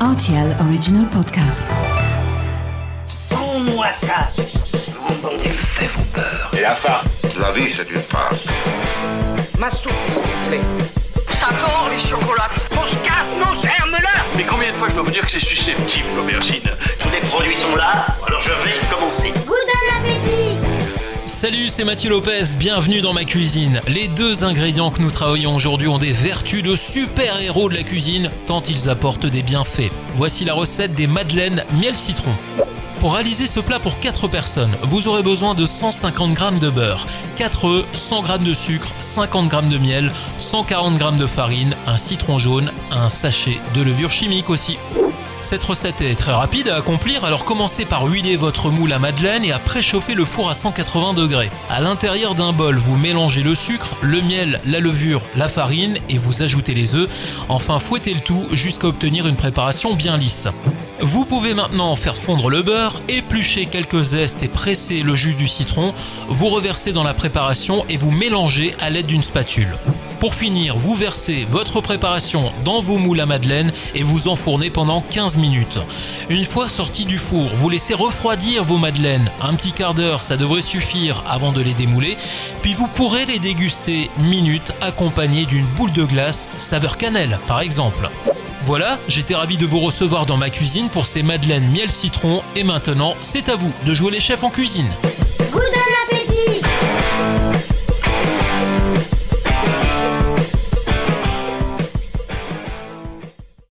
RTL Original Podcast. Sans-moi ça, Des faits vos peurs. Et la farce La vie, c'est une farce. Ma soupe, s'il vous plaît. J'adore les chocolates. Mon scarpe, mon germe-là Mais combien de fois je dois vous dire que c'est susceptible, l'aubergine? Tous les produits sont là, alors je vais commencer. Salut, c'est Mathieu Lopez, bienvenue dans ma cuisine. Les deux ingrédients que nous travaillons aujourd'hui ont des vertus de super-héros de la cuisine, tant ils apportent des bienfaits. Voici la recette des madeleines miel citron. Pour réaliser ce plat pour 4 personnes, vous aurez besoin de 150 g de beurre, 4 œufs, 100 g de sucre, 50 g de miel, 140 g de farine, un citron jaune, un sachet de levure chimique aussi. Cette recette est très rapide à accomplir, alors commencez par huiler votre moule à madeleine et à préchauffer le four à 180 degrés. À l'intérieur d'un bol, vous mélangez le sucre, le miel, la levure, la farine et vous ajoutez les œufs. Enfin, fouettez le tout jusqu'à obtenir une préparation bien lisse. Vous pouvez maintenant faire fondre le beurre, éplucher quelques zestes et presser le jus du citron. Vous reversez dans la préparation et vous mélangez à l'aide d'une spatule. Pour finir, vous versez votre préparation dans vos moules à madeleine et vous enfournez pendant 15 minutes. Une fois sorti du four, vous laissez refroidir vos madeleines. Un petit quart d'heure, ça devrait suffire avant de les démouler. Puis vous pourrez les déguster minutes accompagnées d'une boule de glace saveur cannelle par exemple. Voilà, j'étais ravi de vous recevoir dans ma cuisine pour ces madeleines miel citron et maintenant, c'est à vous de jouer les chefs en cuisine.